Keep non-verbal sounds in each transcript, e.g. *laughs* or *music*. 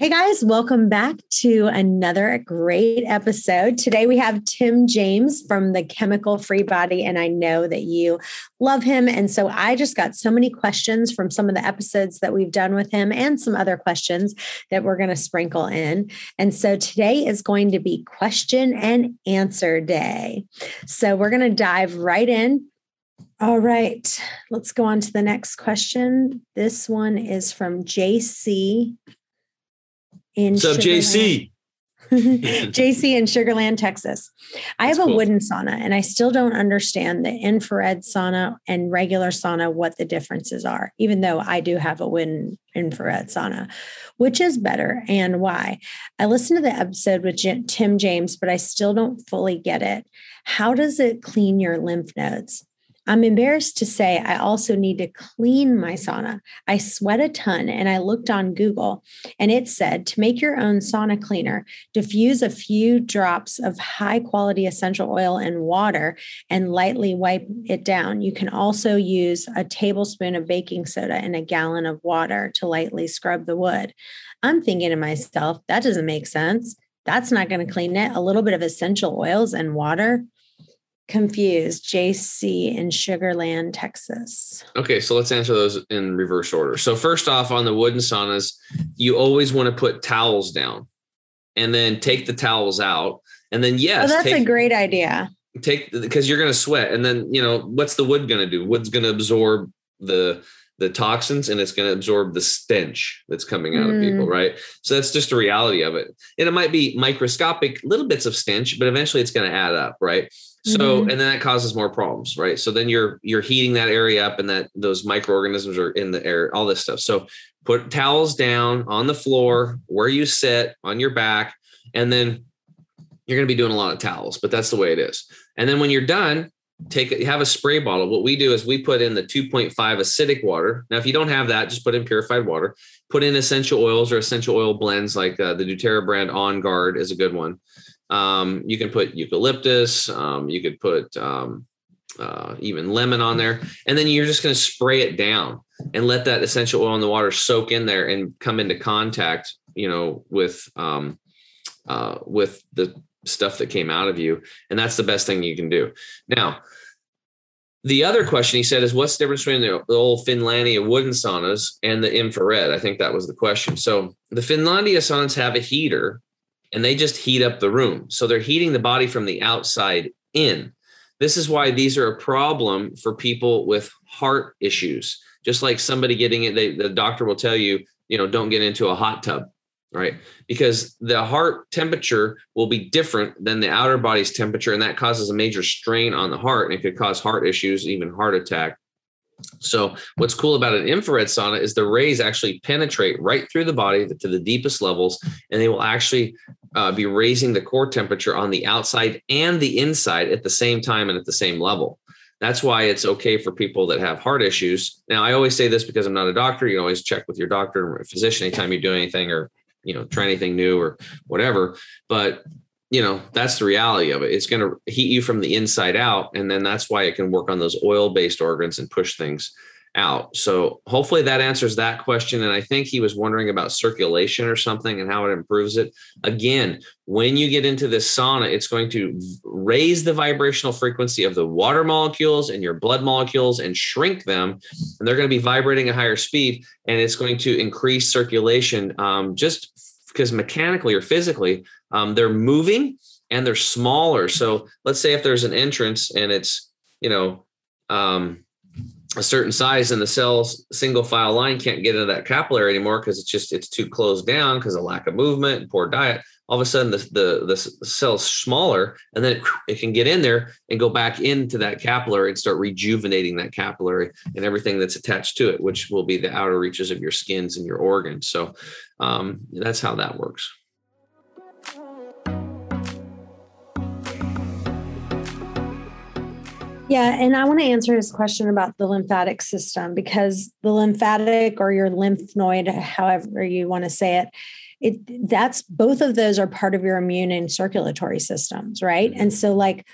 Hey guys, welcome back to another great episode. Today we have Tim James from the Chemical Free Body, and I know that you love him. And so I just got so many questions from some of the episodes that we've done with him and some other questions that we're going to sprinkle in. And so today is going to be question and answer day. So we're going to dive right in. All right, let's go on to the next question. This one is from JC in What's up, JC? JC in Sugar Land, Texas. I That's have a cool. wooden sauna and I still don't understand the infrared sauna and regular sauna, what the differences are, even though I do have a wooden infrared sauna. Which is better and why? I listened to the episode with Tim James, but I still don't fully get it. How does it clean your lymph nodes? I'm embarrassed to say I also need to clean my sauna. I sweat a ton and I looked on Google and it said to make your own sauna cleaner, diffuse a few drops of high quality essential oil in water and lightly wipe it down. You can also use a tablespoon of baking soda and a gallon of water to lightly scrub the wood. I'm thinking to myself, that doesn't make sense. That's not going to clean it. A little bit of essential oils and water confused jc in sugarland texas. Okay so let's answer those in reverse order. So first off on the wooden saunas you always want to put towels down and then take the towels out and then yes oh, that's take, a great idea. Take because you're going to sweat and then you know what's the wood going to do? Wood's going to absorb the the toxins and it's going to absorb the stench that's coming out mm. of people right? So that's just a reality of it. And it might be microscopic little bits of stench but eventually it's going to add up right so mm-hmm. and then that causes more problems, right? So then you're you're heating that area up and that those microorganisms are in the air, all this stuff. So put towels down on the floor where you sit on your back, and then you're going to be doing a lot of towels, but that's the way it is. And then when you're done, take you have a spray bottle. What we do is we put in the 2.5 acidic water. Now, if you don't have that, just put in purified water. Put in essential oils or essential oil blends like uh, the DoTerra brand On Guard is a good one. Um, you can put eucalyptus. Um, you could put um, uh, even lemon on there, and then you're just going to spray it down and let that essential oil in the water soak in there and come into contact, you know, with um, uh, with the stuff that came out of you, and that's the best thing you can do. Now, the other question he said is, what's the difference between the, the old Finlandia wooden saunas and the infrared? I think that was the question. So the Finlandia saunas have a heater and they just heat up the room. So they're heating the body from the outside in. This is why these are a problem for people with heart issues. Just like somebody getting it, they, the doctor will tell you, you know, don't get into a hot tub, right? Because the heart temperature will be different than the outer body's temperature, and that causes a major strain on the heart and it could cause heart issues, even heart attack. So, what's cool about an infrared sauna is the rays actually penetrate right through the body to the deepest levels, and they will actually uh, be raising the core temperature on the outside and the inside at the same time and at the same level. That's why it's okay for people that have heart issues. Now, I always say this because I'm not a doctor. You always check with your doctor or physician anytime you do anything or you know try anything new or whatever. But you know that's the reality of it it's going to heat you from the inside out and then that's why it can work on those oil based organs and push things out. So hopefully that answers that question. And i think he was wondering about circulation or something and how it improves it. Again when you get into this sauna it's going to raise the vibrational frequency of the water molecules and your blood molecules and shrink them. And they're going to be vibrating at higher speed and it's going to increase circulation um, just because mechanically or physically um, they're moving and they're smaller. So let's say if there's an entrance and it's you know um, a certain size and the cell's single file line can't get into that capillary anymore because it's just it's too closed down because of lack of movement and poor diet. All of a sudden the, the, the cell's smaller and then it, can get in there and go back into that capillary and start rejuvenating that capillary and everything that's attached to it which will be the outer reaches of your skins and your organs. So um, that's how that works Yeah, and I want to answer his question about the lymphatic system because the lymphatic or your lymph node, however you want to say it, it that's both of those are part of your immune and circulatory systems, right? And mm-hmm. so like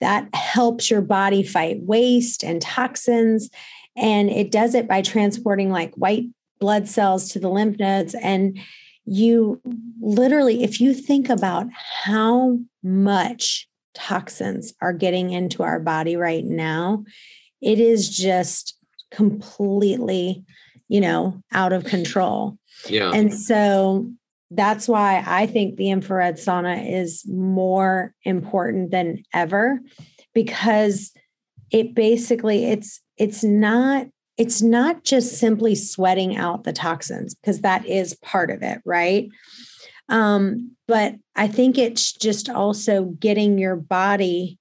that helps your body fight waste and toxins and it does it by transporting like white blood cells to the lymph nodes and you literally if you think about how much toxins are getting into our body right now it is just completely you know out of control yeah and so that's why I think the infrared sauna is more important than ever because it basically it's it's not it's not just simply sweating out the toxins because that is part of it, right? Um, but I think it's just also getting your body.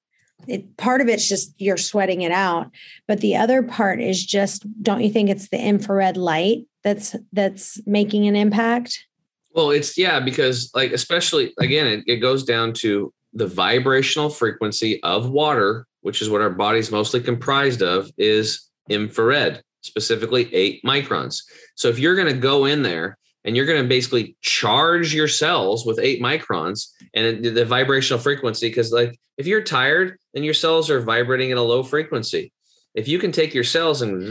It, part of it's just you're sweating it out, but the other part is just don't you think it's the infrared light that's that's making an impact? Well, it's yeah, because like especially again, it, it goes down to the vibrational frequency of water, which is what our body's mostly comprised of, is infrared, specifically eight microns. So if you're going to go in there and you're going to basically charge your cells with eight microns and the vibrational frequency, because like if you're tired, then your cells are vibrating at a low frequency. If you can take your cells and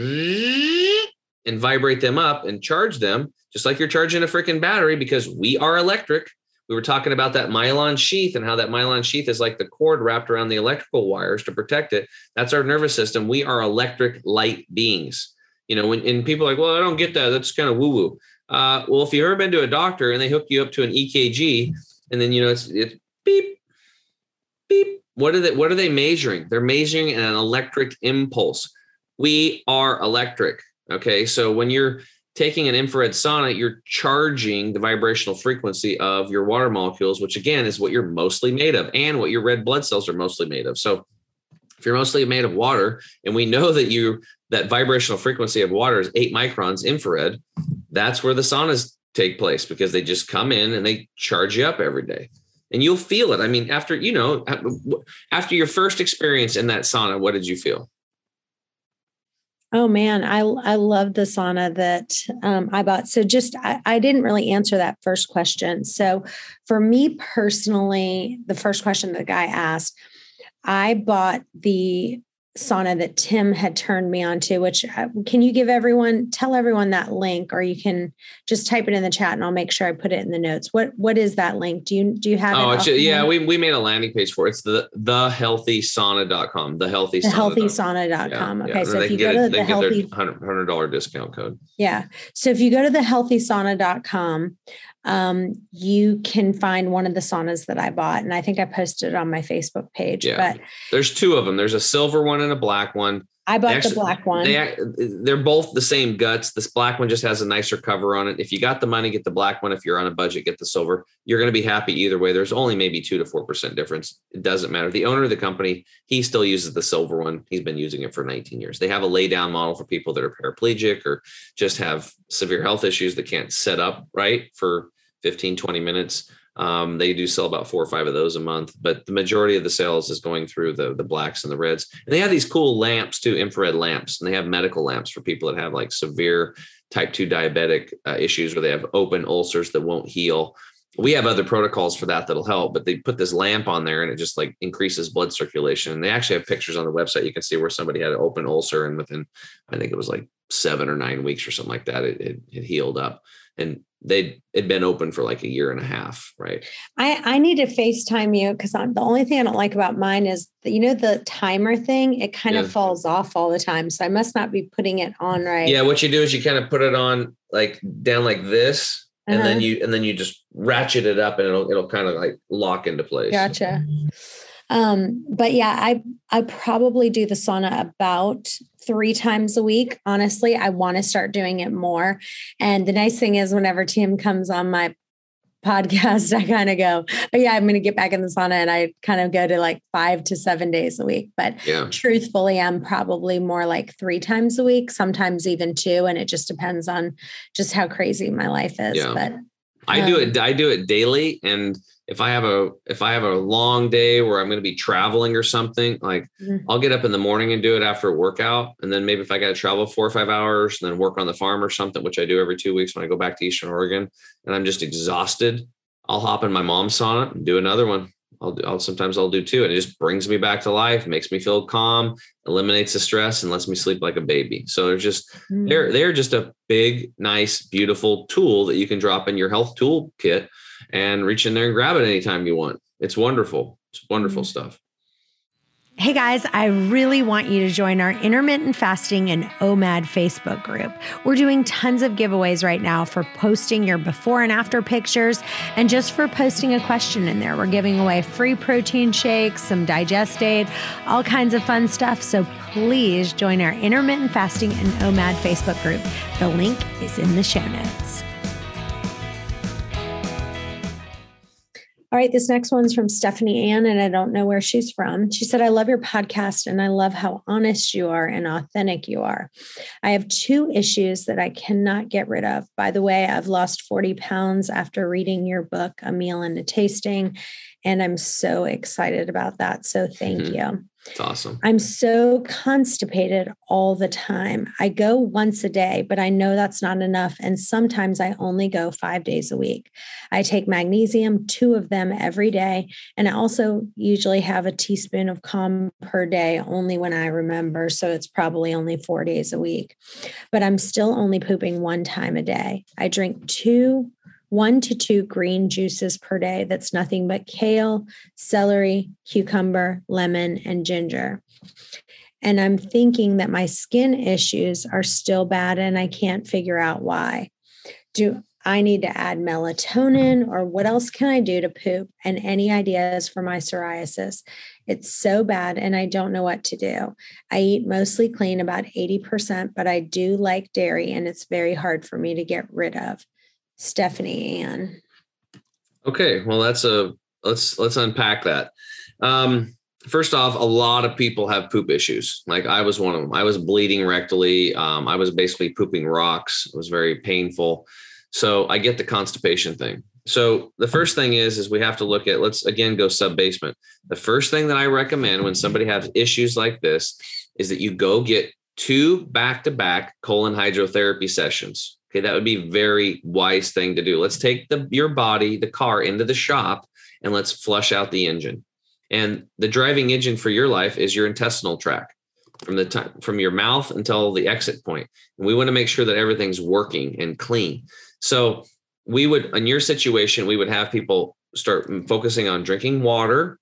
and vibrate them up and charge them, just like you're charging a freaking battery because we are electric. We were talking about that myelin sheath and how that myelin sheath is like the cord wrapped around the electrical wires to protect it. That's our nervous system. We are electric light beings. You know, when and people are like, well, I don't get that. That's kind of woo woo. Uh, well, if you've ever been to a doctor and they hook you up to an EKG, and then you know it's it's beep, beep. What are they? What are they measuring? They're measuring an electric impulse. We are electric. Okay, so when you're taking an infrared sauna, you're charging the vibrational frequency of your water molecules, which again is what you're mostly made of and what your red blood cells are mostly made of. So if you're mostly made of water, and we know that you that vibrational frequency of water is eight microns infrared, that's where the saunas take place because they just come in and they charge you up every day. And you'll feel it. I mean, after you know, after your first experience in that sauna, what did you feel? Oh man, I I love the sauna that um, I bought. So just I, I didn't really answer that first question. So for me personally, the first question the guy asked, I bought the sauna that Tim had turned me on to, which uh, can you give everyone, tell everyone that link, or you can just type it in the chat and I'll make sure I put it in the notes. What, what is that link? Do you, do you have oh, it? yeah, we, we made a landing page for it. It's the, thehealthysauna.com, the healthy, the healthysauna.com. Yeah, okay. Yeah. So if you go to the healthy, $100 discount code. Yeah. So if you go to the healthy healthysauna.com, um, you can find one of the saunas that I bought. And I think I posted it on my Facebook page. Yeah. But there's two of them. There's a silver one and a black one. I bought actually, the black one. They, they're both the same guts. This black one just has a nicer cover on it. If you got the money, get the black one. If you're on a budget, get the silver. You're going to be happy either way. There's only maybe two to four percent difference. It doesn't matter. The owner of the company, he still uses the silver one. He's been using it for 19 years. They have a lay down model for people that are paraplegic or just have severe health issues that can't set up right for 15, 20 minutes. Um, they do sell about four or five of those a month, but the majority of the sales is going through the the blacks and the reds. And they have these cool lamps too, infrared lamps, and they have medical lamps for people that have like severe type two diabetic uh, issues where they have open ulcers that won't heal. We have other protocols for that that'll help, but they put this lamp on there and it just like increases blood circulation. And they actually have pictures on the website. You can see where somebody had an open ulcer and within, I think it was like seven or nine weeks or something like that, it, it, it healed up. And they had been open for like a year and a half, right? I I need to FaceTime you because the only thing I don't like about mine is that, you know the timer thing. It kind yeah. of falls off all the time, so I must not be putting it on right. Yeah, what you do is you kind of put it on like down like this, uh-huh. and then uh-huh. you and then you just ratchet it up, and it'll it'll kind of like lock into place. Gotcha. Um, but yeah, I I probably do the sauna about three times a week. Honestly, I want to start doing it more. And the nice thing is, whenever Tim comes on my podcast, *laughs* I kind of go, oh, yeah, I'm going to get back in the sauna. And I kind of go to like five to seven days a week. But yeah. truthfully, I'm probably more like three times a week, sometimes even two. And it just depends on just how crazy my life is. Yeah. But I do it. Um, I do it daily, and if I have a if I have a long day where I'm going to be traveling or something, like mm-hmm. I'll get up in the morning and do it after a workout, and then maybe if I got to travel four or five hours, and then work on the farm or something, which I do every two weeks when I go back to Eastern Oregon, and I'm just exhausted, I'll hop in my mom's sauna and do another one. I'll, do, I'll sometimes I'll do two, and it just brings me back to life, makes me feel calm, eliminates the stress, and lets me sleep like a baby. So they're just mm. they're they're just a big, nice, beautiful tool that you can drop in your health tool kit and reach in there and grab it anytime you want. It's wonderful. It's wonderful mm. stuff. Hey guys, I really want you to join our intermittent fasting and OMAD Facebook group. We're doing tons of giveaways right now for posting your before and after pictures and just for posting a question in there. We're giving away free protein shakes, some digest aid, all kinds of fun stuff. So please join our intermittent fasting and OMAD Facebook group. The link is in the show notes. All right, this next one's from Stephanie Ann, and I don't know where she's from. She said, I love your podcast and I love how honest you are and authentic you are. I have two issues that I cannot get rid of. By the way, I've lost 40 pounds after reading your book, A Meal and a Tasting, and I'm so excited about that. So thank mm-hmm. you. It's awesome. I'm so constipated all the time. I go once a day, but I know that's not enough. And sometimes I only go five days a week. I take magnesium, two of them every day. And I also usually have a teaspoon of calm per day, only when I remember. So it's probably only four days a week. But I'm still only pooping one time a day. I drink two one to two green juices per day. That's nothing but kale, celery, cucumber, lemon, and ginger. And I'm thinking that my skin issues are still bad and I can't figure out why. Do I need to add melatonin or what else can I do to poop? And any ideas for my psoriasis? It's so bad and I don't know what to do. I eat mostly clean, about 80%, but I do like dairy and it's very hard for me to get rid of. Stephanie Ann. Okay, well that's a let's let's unpack that. Um, first off, a lot of people have poop issues. Like I was one of them. I was bleeding rectally. Um, I was basically pooping rocks. It was very painful. So I get the constipation thing. So the first thing is is we have to look at let's again go sub basement. The first thing that I recommend when somebody has issues like this is that you go get two back to back colon hydrotherapy sessions. Okay, that would be very wise thing to do. Let's take the your body, the car into the shop and let's flush out the engine. And the driving engine for your life is your intestinal tract from the time from your mouth until the exit point. And we want to make sure that everything's working and clean. So we would in your situation, we would have people start focusing on drinking water.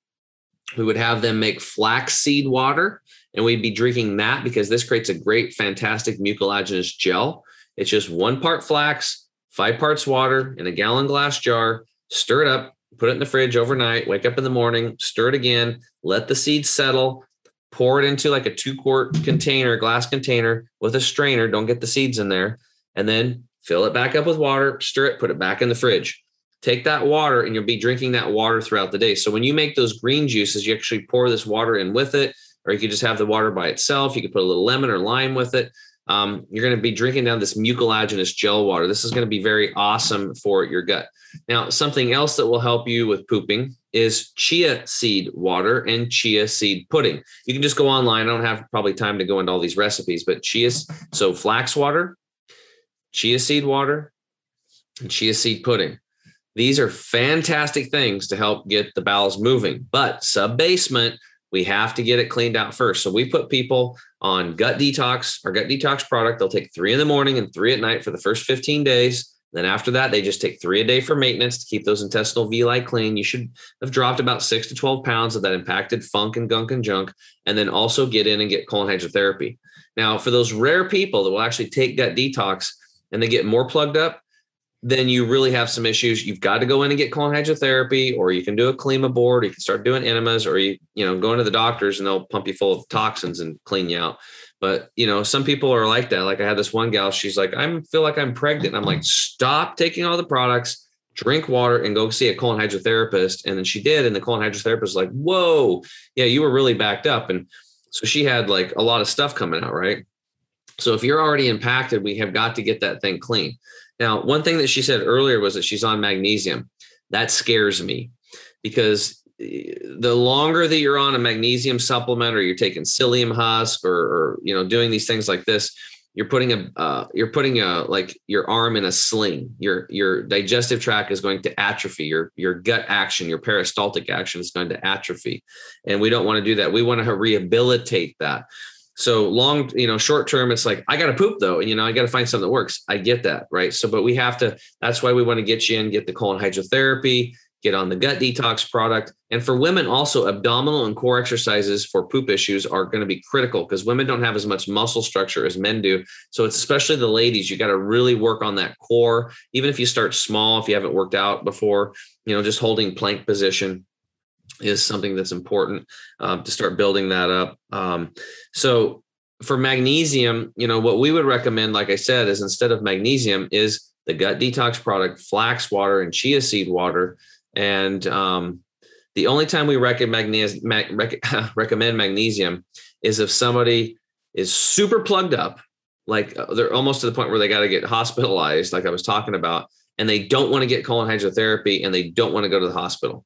We would have them make flaxseed water and we'd be drinking that because this creates a great, fantastic mucilaginous gel it's just one part flax, five parts water in a gallon glass jar. Stir it up, put it in the fridge overnight, wake up in the morning, stir it again, let the seeds settle, pour it into like a two quart container, glass container with a strainer. Don't get the seeds in there. And then fill it back up with water, stir it, put it back in the fridge. Take that water and you'll be drinking that water throughout the day. So when you make those green juices, you actually pour this water in with it, or you could just have the water by itself. You could put a little lemon or lime with it um, you're going to be drinking down this mucilaginous gel water. This is going to be very awesome for your gut. Now, something else that will help you with pooping is chia seed water and chia seed pudding. You can just go online. I don't have probably time to go into all these recipes, but chia, so flax water, chia seed water, and chia seed pudding. These are fantastic things to help get the bowels moving. But sub basement, we have to get it cleaned out first. So we put people on gut detox, our gut detox product. They'll take three in the morning and three at night for the first 15 days. Then after that, they just take three a day for maintenance to keep those intestinal villi clean. You should have dropped about six to 12 pounds of that impacted funk and gunk and junk, and then also get in and get colon hydrotherapy. Now, for those rare people that will actually take gut detox and they get more plugged up, then you really have some issues. You've got to go in and get colon hydrotherapy, or you can do a Colema board, or you can start doing enemas, or you, you know, go into the doctors and they'll pump you full of toxins and clean you out. But you know, some people are like that. Like I had this one gal, she's like, I feel like I'm pregnant. And I'm like, stop taking all the products, drink water, and go see a colon hydrotherapist. And then she did, and the colon hydrotherapist was like, Whoa, yeah, you were really backed up. And so she had like a lot of stuff coming out, right? So if you're already impacted, we have got to get that thing clean. Now, one thing that she said earlier was that she's on magnesium. That scares me. because the longer that you're on a magnesium supplement or you're taking psyllium husk or, or you know doing these things like this you're putting a uh, you're putting a like your arm in a sling your your digestive tract is going to atrophy your your gut action your peristaltic action is going to atrophy and we don't want to do that we want to rehabilitate that so long you know short term it's like i gotta poop though and you know i gotta find something that works i get that right so but we have to that's why we want to get you in get the colon hydrotherapy get on the gut detox product. And for women, also abdominal and core exercises for poop issues are going to be critical because women don't have as much muscle structure as men do. So it's especially the ladies, you got to really work on that core. Even if you start small, if you haven't worked out before, you know, just holding plank position is something that's important um, to start building that up. Um, so for magnesium, you know, what we would recommend, like I said, is instead of magnesium, is the gut detox product, flax water and chia seed water and um, the only time we recommend, mag- rec- *laughs* recommend magnesium is if somebody is super plugged up, like uh, they're almost to the point where they got to get hospitalized, like I was talking about, and they don't want to get colon hydrotherapy and they don't want to go to the hospital.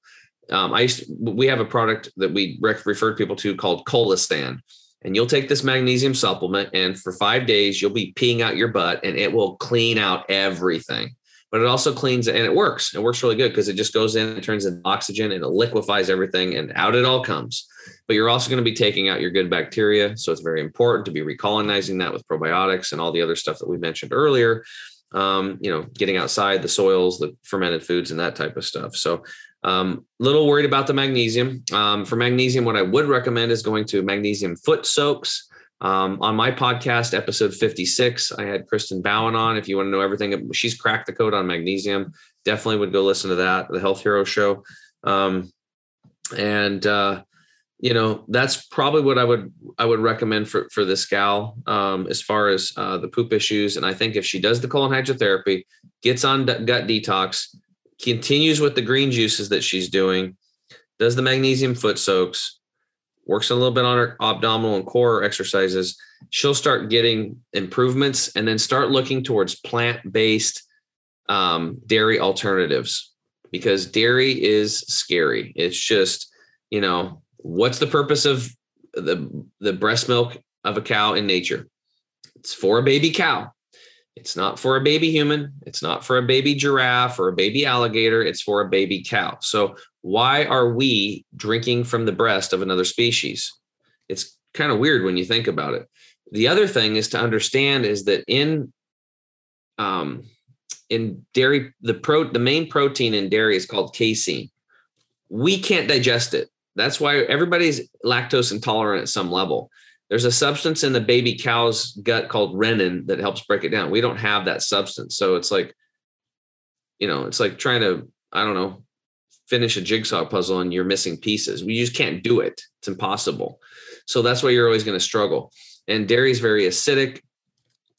Um, I used to, we have a product that we rec- referred people to called Colosan, and you'll take this magnesium supplement, and for five days you'll be peeing out your butt, and it will clean out everything but it also cleans and it works. It works really good because it just goes in, it turns into oxygen and it liquefies everything and out it all comes. But you're also going to be taking out your good bacteria. So it's very important to be recolonizing that with probiotics and all the other stuff that we mentioned earlier. Um, you know, getting outside the soils, the fermented foods, and that type of stuff. So um, little worried about the magnesium. Um, for magnesium, what I would recommend is going to magnesium foot soaks. Um, on my podcast, episode 56, I had Kristen Bowen on. If you want to know everything, she's cracked the code on magnesium. Definitely would go listen to that, the Health Hero Show. Um, and uh, you know, that's probably what I would I would recommend for for this gal um, as far as uh, the poop issues. And I think if she does the colon hydrotherapy, gets on gut detox, continues with the green juices that she's doing, does the magnesium foot soaks, works a little bit on her abdominal and core exercises, she'll start getting improvements and then start looking towards plant based um, dairy alternatives because dairy is scary. It's just, you know, what's the purpose of the, the breast milk of a cow in nature? It's for a baby cow. It's not for a baby human. It's not for a baby giraffe or a baby alligator. It's for a baby cow. So why are we drinking from the breast of another species? It's kind of weird when you think about it. The other thing is to understand is that in um, in dairy, the pro the main protein in dairy is called casein. We can't digest it. That's why everybody's lactose intolerant at some level. There's a substance in the baby cow's gut called renin that helps break it down. We don't have that substance. So it's like, you know, it's like trying to, I don't know, finish a jigsaw puzzle and you're missing pieces. We just can't do it. It's impossible. So that's why you're always going to struggle. And dairy is very acidic.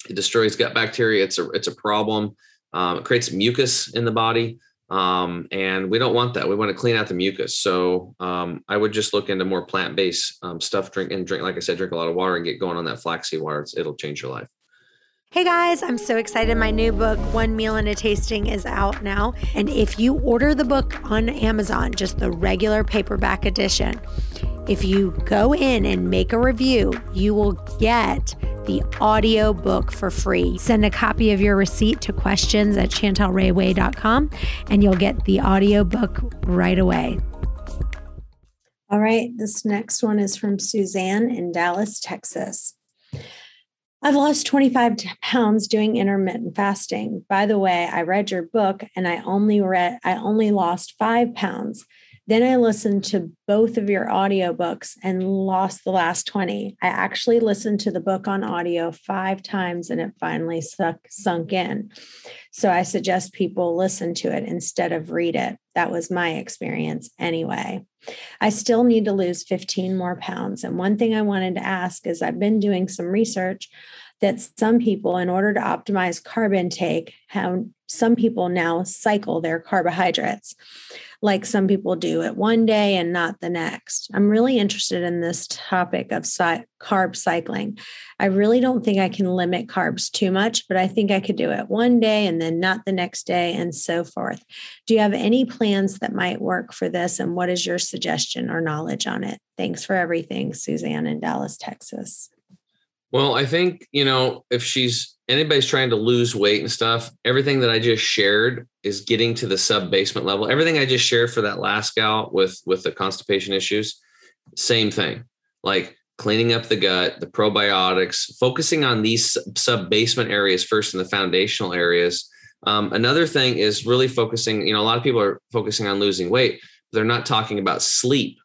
It destroys gut bacteria. It's a it's a problem. Um, it creates mucus in the body, um, and we don't want that. We want to clean out the mucus. So um, I would just look into more plant based um, stuff. Drink and drink, like I said, drink a lot of water and get going on that flaxseed water. it'll change your life. Hey guys, I'm so excited. My new book, One Meal and a Tasting, is out now. And if you order the book on Amazon, just the regular paperback edition, if you go in and make a review, you will get the audio book for free. Send a copy of your receipt to questions at chantelrayway.com and you'll get the audio book right away. All right, this next one is from Suzanne in Dallas, Texas. I've lost 25 pounds doing intermittent fasting. By the way, I read your book and I only read I only lost 5 pounds. Then I listened to both of your audiobooks and lost the last 20. I actually listened to the book on audio 5 times and it finally suck, sunk in. So I suggest people listen to it instead of read it. That was my experience anyway. I still need to lose 15 more pounds. And one thing I wanted to ask is I've been doing some research that some people, in order to optimize carb intake, have some people now cycle their carbohydrates. Like some people do it one day and not the next. I'm really interested in this topic of si- carb cycling. I really don't think I can limit carbs too much, but I think I could do it one day and then not the next day and so forth. Do you have any plans that might work for this? And what is your suggestion or knowledge on it? Thanks for everything, Suzanne in Dallas, Texas. Well, I think, you know, if she's anybody's trying to lose weight and stuff, everything that I just shared is getting to the sub basement level. Everything I just shared for that last gal with with the constipation issues, same thing. Like cleaning up the gut, the probiotics, focusing on these sub basement areas first and the foundational areas. Um, another thing is really focusing, you know, a lot of people are focusing on losing weight. They're not talking about sleep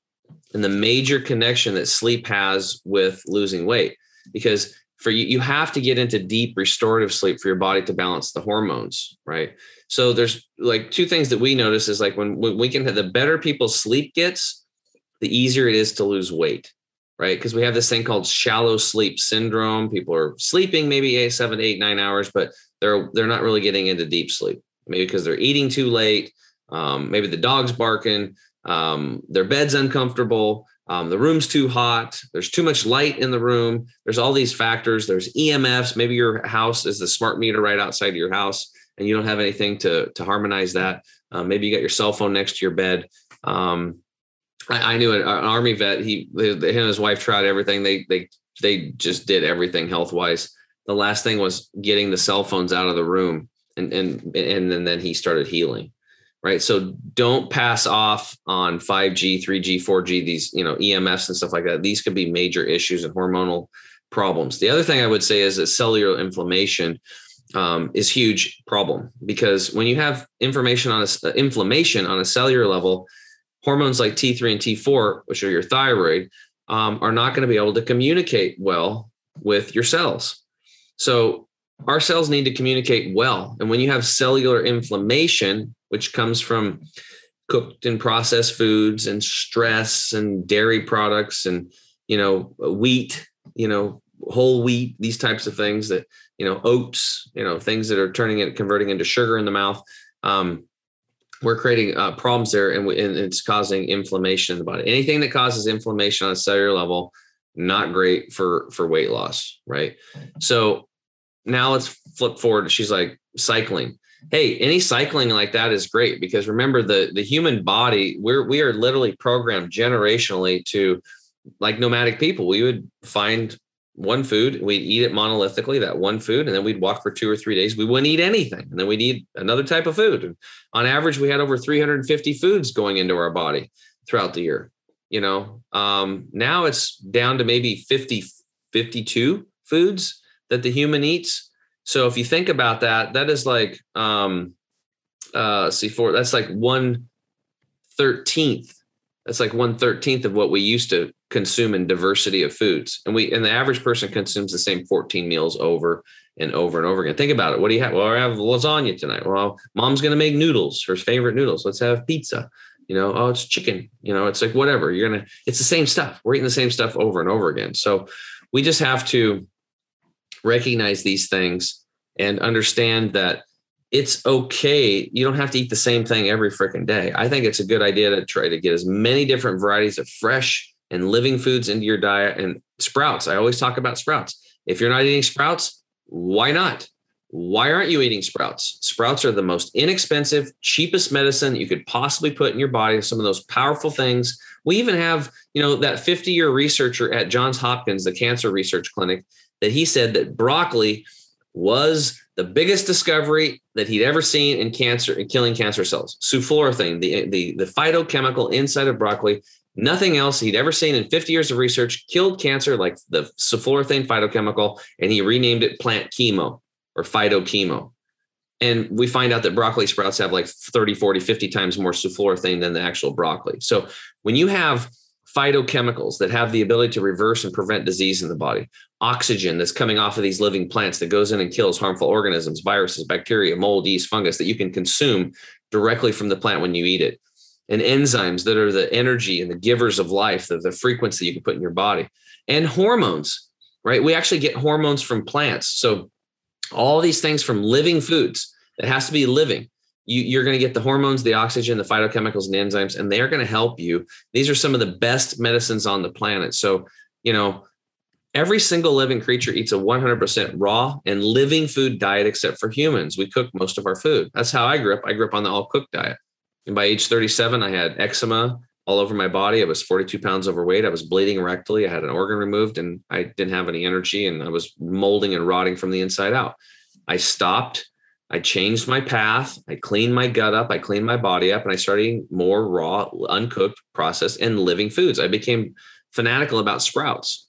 and the major connection that sleep has with losing weight because for you you have to get into deep restorative sleep for your body to balance the hormones right? So there's like two things that we notice is like when, when we can have the better people's sleep gets the easier it is to lose weight right? Because we have this thing called shallow sleep syndrome. People are sleeping maybe eight seven eight nine hours but they're they're not really getting into deep sleep. Maybe because they're eating too late um, maybe the dog's barking um, their bed's uncomfortable um, the room's too hot. There's too much light in the room. There's all these factors. There's emfs maybe your house is the smart meter right outside of your house and you don't have anything to to harmonize that. Um, maybe you got your cell phone next to your bed. Um, I, I, knew an, an, army vet. He him and his wife tried everything. They they they just did everything health wise the last thing was getting the cell phones out of the room and and and, and then he started healing right? So don't pass off on 5G, 3G, 4G, these, you know, EMFs and stuff like that. These could be major issues and hormonal problems. The other thing I would say is that cellular inflammation um, is huge problem because when you have information on a, uh, inflammation on a cellular level, hormones like T3 and T4, which are your thyroid, um, are not going to be able to communicate well with your cells. So our cells need to communicate well. And when you have cellular inflammation, which comes from cooked and processed foods and stress and dairy products and you know wheat you know whole wheat these types of things that you know oats you know things that are turning it converting into sugar in the mouth. Um, we're creating uh, problems there and, we, and it's causing inflammation in the body. Anything that causes inflammation on a cellular level not great for for weight loss right? So now let's flip forward. She's like cycling hey any cycling like that is great because remember the the human body we're we are literally programmed generationally to like nomadic people we would find one food we'd eat it monolithically that one food and then we'd walk for two or three days. We wouldn't eat anything and then we'd eat another type of food. And on average we had over 350 foods going into our body throughout the year you know? Um, now it's down to maybe 50 52 foods that the human eats so if you think about that, that is like um uh see four that's like one thirteenth. That's like one thirteenth of what we used to consume in diversity of foods. And we and the average person consumes the same 14 meals over and over and over again. Think about it. What do you have? Well, I have lasagna tonight. Well, mom's gonna make noodles, her favorite noodles. Let's have pizza. You know, oh, it's chicken. You know, it's like whatever. You're gonna, it's the same stuff. We're eating the same stuff over and over again. So we just have to recognize these things and understand that it's okay. You don't have to eat the same thing every freaking day. I think it's a good idea to try to get as many different varieties of fresh and living foods into your diet and sprouts. I always talk about sprouts. If you're not eating sprouts, why not? Why aren't you eating sprouts? Sprouts are the most inexpensive, cheapest medicine you could possibly put in your body. Some of those powerful things. We even have, you know, that 50 year researcher at Johns Hopkins, the cancer research clinic, that he said that broccoli was the biggest discovery that he'd ever seen in cancer in killing cancer cells. Sulforaphane, the, the, the phytochemical inside of broccoli, nothing else he'd ever seen in 50 years of research killed cancer like the sulforaphane phytochemical, and he renamed it plant chemo or phytochemo. And we find out that broccoli sprouts have like 30, 40, 50 times more sulforaphane than the actual broccoli. So when you have phytochemicals that have the ability to reverse and prevent disease in the body, oxygen that's coming off of these living plants that goes in and kills harmful organisms, viruses, bacteria, mold, yeast, fungus that you can consume directly from the plant when you eat it, and enzymes that are the energy and the givers of life, the, the frequency you can put in your body, and hormones, right? We actually get hormones from plants. So all these things from living foods that has to be living. You, you're going to get the hormones, the oxygen, the phytochemicals, and enzymes, and they're going to help you. These are some of the best medicines on the planet. So, you know, every single living creature eats a 100% raw and living food diet except for humans. We cook most of our food. That's how I grew up. I grew up on the all cooked diet. And by age 37, I had eczema all over my body. I was 42 pounds overweight. I was bleeding rectally. I had an organ removed and I didn't have any energy and I was molding and rotting from the inside out. I stopped I changed my path. I cleaned my gut up. I cleaned my body up, and I started more raw, uncooked, processed, and living foods. I became fanatical about sprouts,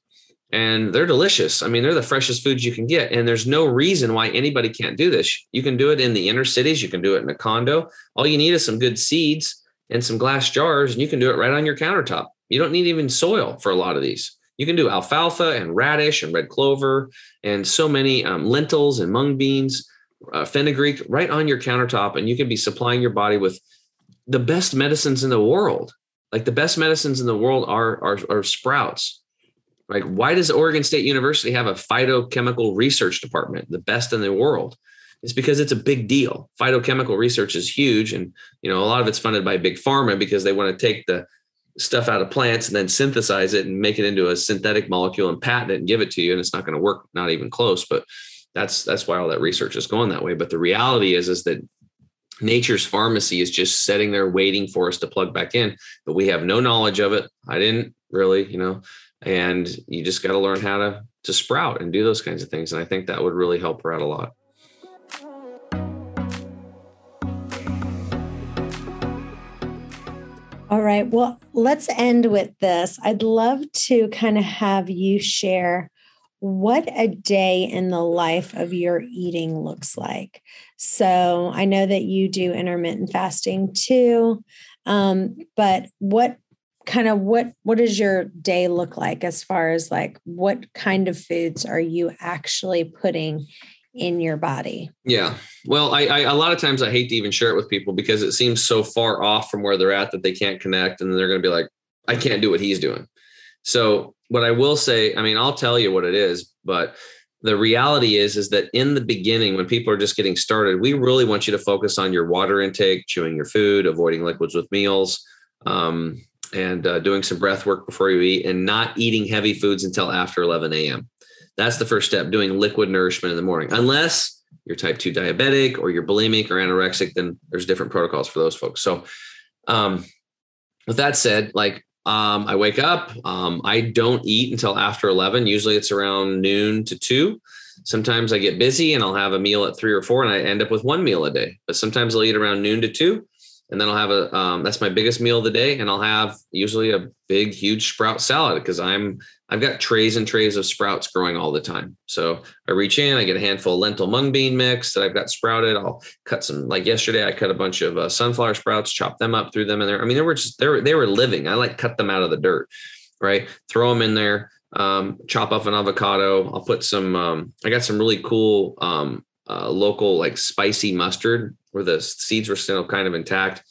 and they're delicious. I mean, they're the freshest foods you can get, and there's no reason why anybody can't do this. You can do it in the inner cities. You can do it in a condo. All you need is some good seeds and some glass jars, and you can do it right on your countertop. You don't need even soil for a lot of these. You can do alfalfa and radish and red clover and so many um, lentils and mung beans uh, fenugreek right on your countertop, and you can be supplying your body with the best medicines in the world. Like the best medicines in the world are are, are sprouts. Like why does Oregon State University have a phytochemical research department, the best in the world? It's because it's a big deal. Phytochemical research is huge, and you know a lot of it's funded by big pharma because they want to take the stuff out of plants and then synthesize it and make it into a synthetic molecule and patent it and give it to you, and it's not going to work, not even close. But that's that's why all that research is going that way. But the reality is is that nature's pharmacy is just sitting there waiting for us to plug back in but we have no knowledge of it. I didn't really you know and you just got to learn how to to sprout and do those kinds of things. And i think that would really help her out a lot. All right well let's end with this. I'd love to kind of have you share what a day in the life of your eating looks like. So I know that you do intermittent fasting too, um, but what kind of what what does your day look like as far as like what kind of foods are you actually putting in your body? Yeah. Well I, I, a lot of times i hate to even share it with people because it seems so far off from where they're at that they can't connect and they're going to be like i can't do what he's doing so what I will say, I mean, I'll tell you what it is, but the reality is is that in the beginning when people are just getting started we really want you to focus on your water intake chewing your food avoiding liquids with meals um, and uh, doing some breath work before you eat and not eating heavy foods until after 11 a.m that's the first step doing liquid nourishment in the morning. Unless you're type 2 diabetic or you're bulimic or anorexic then there's different protocols for those folks. So um, with that said like um, I wake up. Um, I don't eat until after 11. Usually it's around noon to two. Sometimes I get busy and I'll have a meal at three or four and I end up with one meal a day. But sometimes I'll eat around noon to two and then I'll have a um, that's my biggest meal of the day, and I'll have usually a big, huge sprout salad because I'm I've got trays and trays of sprouts growing all the time. So I reach in, I get a handful of lentil mung bean mix that I've got sprouted. I'll cut some like yesterday. I cut a bunch of uh, sunflower sprouts, chop them up, threw them in there. I mean, they were just they were they were living. I like cut them out of the dirt, right? Throw them in there. Um, chop off an avocado. I'll put some. Um, I got some really cool um, uh, local like spicy mustard where the seeds were still kind of intact.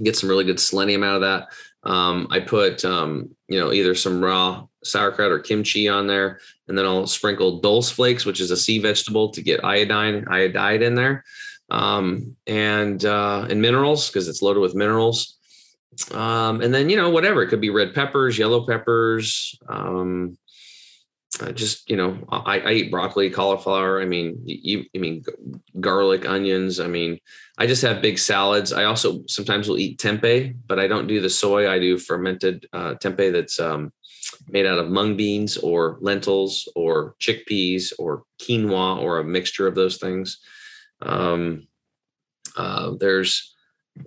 Get some really good selenium out of that. Um, I put, um, you know, either some raw sauerkraut or kimchi on there, and then I'll sprinkle dulse flakes, which is a sea vegetable, to get iodine, iodide in there, um, and uh, and minerals because it's loaded with minerals. Um, and then you know whatever it could be red peppers, yellow peppers, um, uh, just you know I, I, eat broccoli cauliflower. I mean you i mean garlic onions. I mean i just have big salads. I also sometimes will eat tempeh but i don't do the soy. I do fermented uh, tempeh that's um, made out of mung beans or lentils or chickpeas or quinoa or a mixture of those things. Um, uh, there's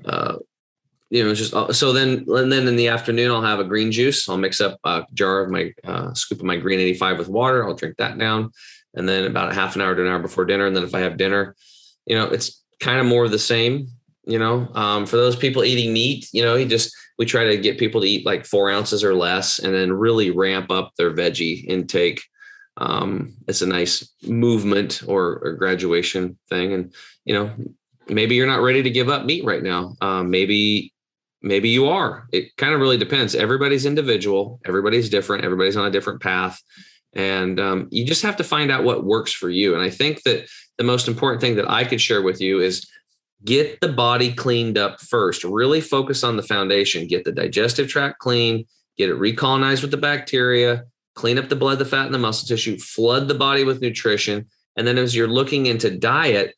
uh, you know, just uh, so then and then in the afternoon I'll have a green juice. I'll mix up a jar of my uh, scoop of my green 85 with water. I'll drink that down, and then about a half an hour to an hour before dinner. And then if I have dinner, you know, it's kind of more of the same. You know, um, for those people eating meat, you know, you just we try to get people to eat like four ounces or less, and then really ramp up their veggie intake. Um, it's a nice movement or, or graduation thing, and you know, maybe you're not ready to give up meat right now. Um, maybe maybe you are. It kind of really depends. Everybody's individual, everybody's different, everybody's on a different path. And um, you just have to find out what works for you. And I think that the most important thing that I could share with you is get the body cleaned up first. Really focus on the foundation. Get the digestive tract clean, get it recolonized with the bacteria, clean up the blood, the fat, and the muscle tissue, flood the body with nutrition. And then as you're looking into diet,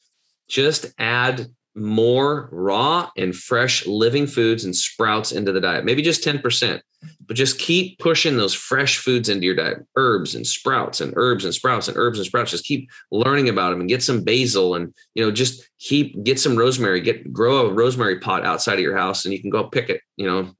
just add more raw and fresh living foods and sprouts into the diet. Maybe just 10%, but just keep pushing those fresh foods into your diet herbs and sprouts and herbs and sprouts and herbs and sprouts. Just keep learning about them and get some basil and, you know, just keep, get some rosemary, get, grow a rosemary pot outside of your house and you can go pick it, you know,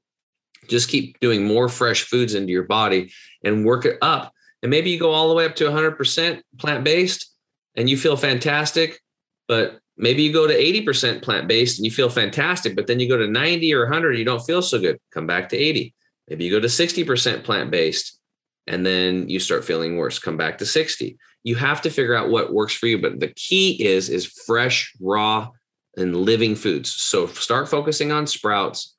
just keep doing more fresh foods into your body and work it up. And maybe you go all the way up to 100% plant based and you feel fantastic, but maybe you go to 80% plant based and you feel fantastic, but then you go to 90 or 100, you don't feel so good. Come back to 80. Maybe you go to 60% plant based and then you start feeling worse. Come back to 60. You have to figure out what works for you, but the key is is fresh, raw, and living foods. So start focusing on sprouts,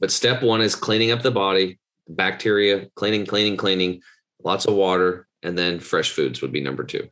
but step 1 is cleaning up the body, bacteria, cleaning, cleaning, cleaning, lots of water, and then fresh foods would be number 2.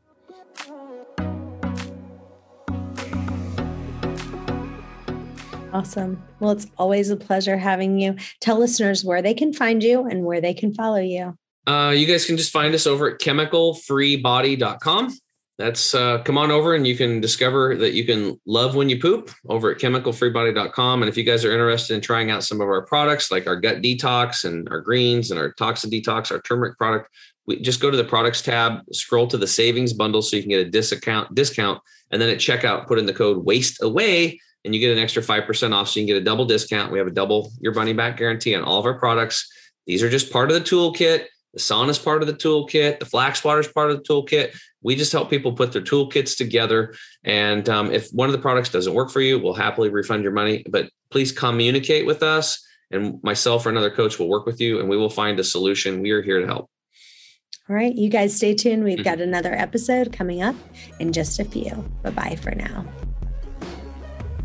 Awesome. Well, it's always a pleasure having you. Tell listeners where they can find you and where they can follow you. Uh, you guys can just find us over at chemicalfreebody.com. That's uh, come on over and you can discover that you can love when you poop over at chemicalfreebody.com. And if you guys are interested in trying out some of our products like our gut detox and our greens and our toxin detox, our turmeric product, we just go to the products tab, scroll to the savings bundle so you can get a discount discount, and then at checkout, put in the code Waist Away and you get an extra 5% off. So you can get a double discount. We have a double your money back guarantee on all of our products. These are just part of the toolkit. The sauna is part of the toolkit. The flax water is part of the toolkit. We just help people put their toolkits together. And um, if one of the products doesn't work for you, we'll happily refund your money. But please communicate with us, and myself or another coach will work with you, and we will find a solution. We are here to help. All right, you guys stay tuned. We've mm-hmm. got another episode coming up in just a few. Bye bye for now.